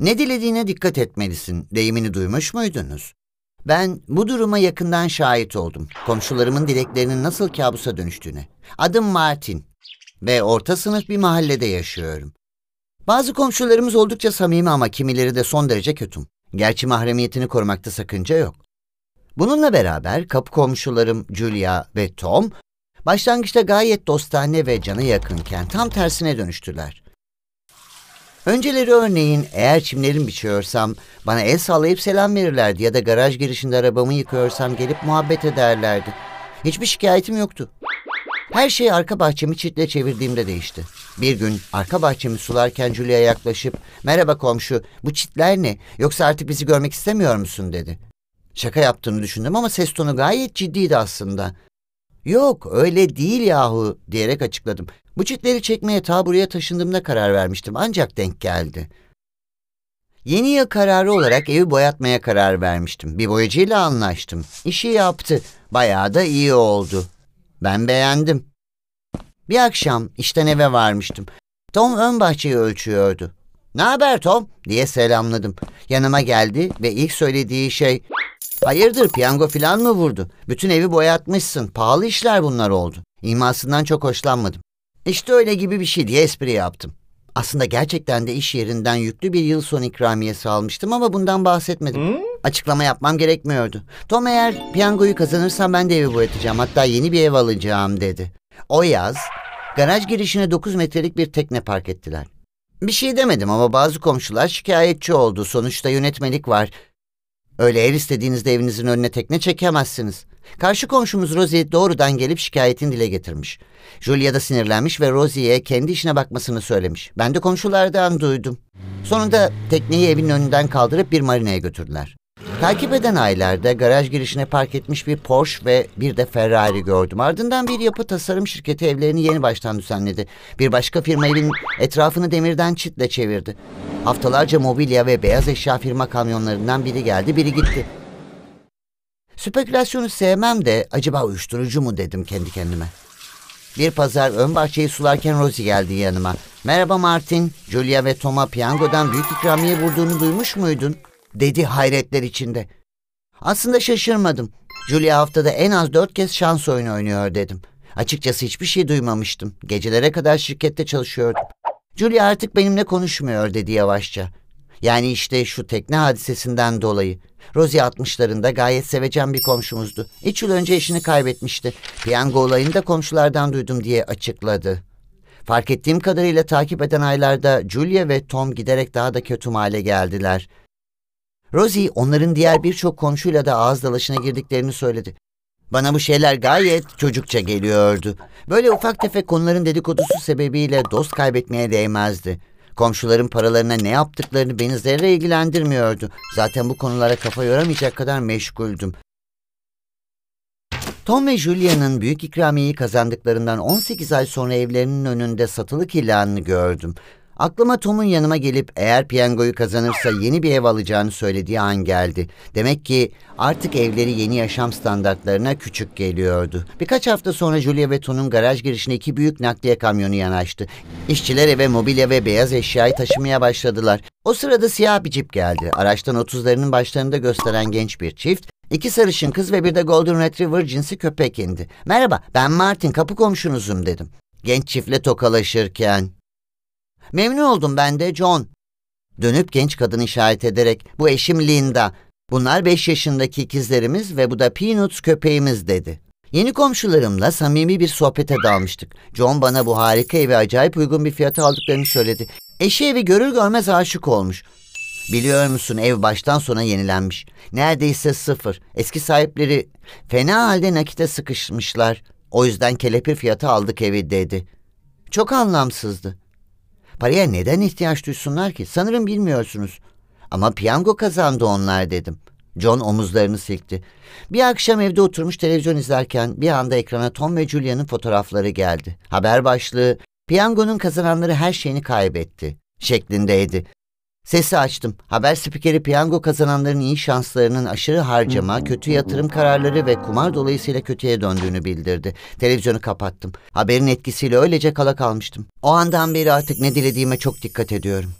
Ne dilediğine dikkat etmelisin deyimini duymuş muydunuz? Ben bu duruma yakından şahit oldum. Komşularımın dileklerinin nasıl kabusa dönüştüğüne. Adım Martin ve orta sınıf bir mahallede yaşıyorum. Bazı komşularımız oldukça samimi ama kimileri de son derece kötüm. Gerçi mahremiyetini korumakta sakınca yok. Bununla beraber kapı komşularım Julia ve Tom başlangıçta gayet dostane ve cana yakınken tam tersine dönüştüler. Önceleri örneğin eğer çimlerin biçiyorsam bana el sallayıp selam verirlerdi ya da garaj girişinde arabamı yıkıyorsam gelip muhabbet ederlerdi. Hiçbir şikayetim yoktu. Her şey arka bahçemi çitle çevirdiğimde değişti. Bir gün arka bahçemi sularken Julia'ya yaklaşıp ''Merhaba komşu, bu çitler ne? Yoksa artık bizi görmek istemiyor musun?'' dedi. Şaka yaptığını düşündüm ama ses tonu gayet ciddiydi aslında. ''Yok, öyle değil yahu.'' diyerek açıkladım. Bu çitleri çekmeye ta buraya taşındığımda karar vermiştim ancak denk geldi. Yeni yıl kararı olarak evi boyatmaya karar vermiştim. Bir boyacıyla anlaştım. İşi yaptı. Bayağı da iyi oldu. Ben beğendim. Bir akşam işten eve varmıştım. Tom ön bahçeyi ölçüyordu. Ne haber Tom diye selamladım. Yanıma geldi ve ilk söylediği şey Hayırdır piyango filan mı vurdu? Bütün evi boyatmışsın. Pahalı işler bunlar oldu. İmasından çok hoşlanmadım. İşte öyle gibi bir şey diye espri yaptım. Aslında gerçekten de iş yerinden yüklü bir yıl son ikramiyesi almıştım ama bundan bahsetmedim. Hı? Açıklama yapmam gerekmiyordu. Tom eğer piyangoyu kazanırsam ben de evi boyatacağım hatta yeni bir ev alacağım dedi. O yaz garaj girişine 9 metrelik bir tekne park ettiler. Bir şey demedim ama bazı komşular şikayetçi oldu. Sonuçta yönetmelik var. Öyle her istediğinizde evinizin önüne tekne çekemezsiniz. Karşı komşumuz Rosie doğrudan gelip şikayetin dile getirmiş. Julia da sinirlenmiş ve Rosie'ye kendi işine bakmasını söylemiş. Ben de komşulardan duydum. Sonunda tekneyi evin önünden kaldırıp bir marinaya götürdüler. Takip eden aylarda garaj girişine park etmiş bir Porsche ve bir de Ferrari gördüm. Ardından bir yapı tasarım şirketi evlerini yeni baştan düzenledi. Bir başka firma evin etrafını demirden çitle çevirdi. Haftalarca mobilya ve beyaz eşya firma kamyonlarından biri geldi, biri gitti. Spekülasyonu sevmem de acaba uyuşturucu mu dedim kendi kendime. Bir pazar ön bahçeyi sularken Rosie geldi yanıma. Merhaba Martin, Julia ve Tom'a piyangodan büyük ikramiye vurduğunu duymuş muydun? Dedi hayretler içinde. Aslında şaşırmadım. Julia haftada en az dört kez şans oyunu oynuyor dedim. Açıkçası hiçbir şey duymamıştım. Gecelere kadar şirkette çalışıyordum. Julia artık benimle konuşmuyor dedi yavaşça. Yani işte şu tekne hadisesinden dolayı. Rosie 60'larında gayet sevecen bir komşumuzdu. İç yıl önce eşini kaybetmişti. Piyango olayını da komşulardan duydum diye açıkladı. Fark ettiğim kadarıyla takip eden aylarda Julia ve Tom giderek daha da kötü hale geldiler. Rosie onların diğer birçok komşuyla da ağız dalaşına girdiklerini söyledi. Bana bu şeyler gayet çocukça geliyordu. Böyle ufak tefek konuların dedikodusu sebebiyle dost kaybetmeye değmezdi. Komşuların paralarına ne yaptıklarını beni zerre ilgilendirmiyordu. Zaten bu konulara kafa yoramayacak kadar meşguldüm. Tom ve Julia'nın büyük ikramiyeyi kazandıklarından 18 ay sonra evlerinin önünde satılık ilanını gördüm. Aklıma Tom'un yanıma gelip eğer piyangoyu kazanırsa yeni bir ev alacağını söylediği an geldi. Demek ki artık evleri yeni yaşam standartlarına küçük geliyordu. Birkaç hafta sonra Julia ve Tom'un garaj girişine iki büyük nakliye kamyonu yanaştı. İşçiler eve mobilya ve beyaz eşyayı taşımaya başladılar. O sırada siyah bir cip geldi. Araçtan otuzlarının başlarında gösteren genç bir çift, İki sarışın kız ve bir de Golden Retriever cinsi köpek indi. Merhaba ben Martin kapı komşunuzum dedim. Genç çiftle tokalaşırken Memnun oldum ben de John. Dönüp genç kadın işaret ederek bu eşim Linda. Bunlar beş yaşındaki ikizlerimiz ve bu da Peanuts köpeğimiz dedi. Yeni komşularımla samimi bir sohbete dalmıştık. John bana bu harika evi acayip uygun bir fiyata aldıklarını söyledi. Eşi evi görür görmez aşık olmuş. Biliyor musun ev baştan sona yenilenmiş. Neredeyse sıfır. Eski sahipleri fena halde nakite sıkışmışlar. O yüzden kelepir fiyatı aldık evi dedi. Çok anlamsızdı. Paraya neden ihtiyaç duysunlar ki? Sanırım bilmiyorsunuz. Ama piyango kazandı onlar dedim. John omuzlarını silkti. Bir akşam evde oturmuş televizyon izlerken bir anda ekrana Tom ve Julia'nın fotoğrafları geldi. Haber başlığı piyangonun kazananları her şeyini kaybetti şeklindeydi. Sesi açtım. Haber spikeri piyango kazananların iyi şanslarının aşırı harcama, kötü yatırım kararları ve kumar dolayısıyla kötüye döndüğünü bildirdi. Televizyonu kapattım. Haberin etkisiyle öylece kala kalmıştım. O andan beri artık ne dilediğime çok dikkat ediyorum.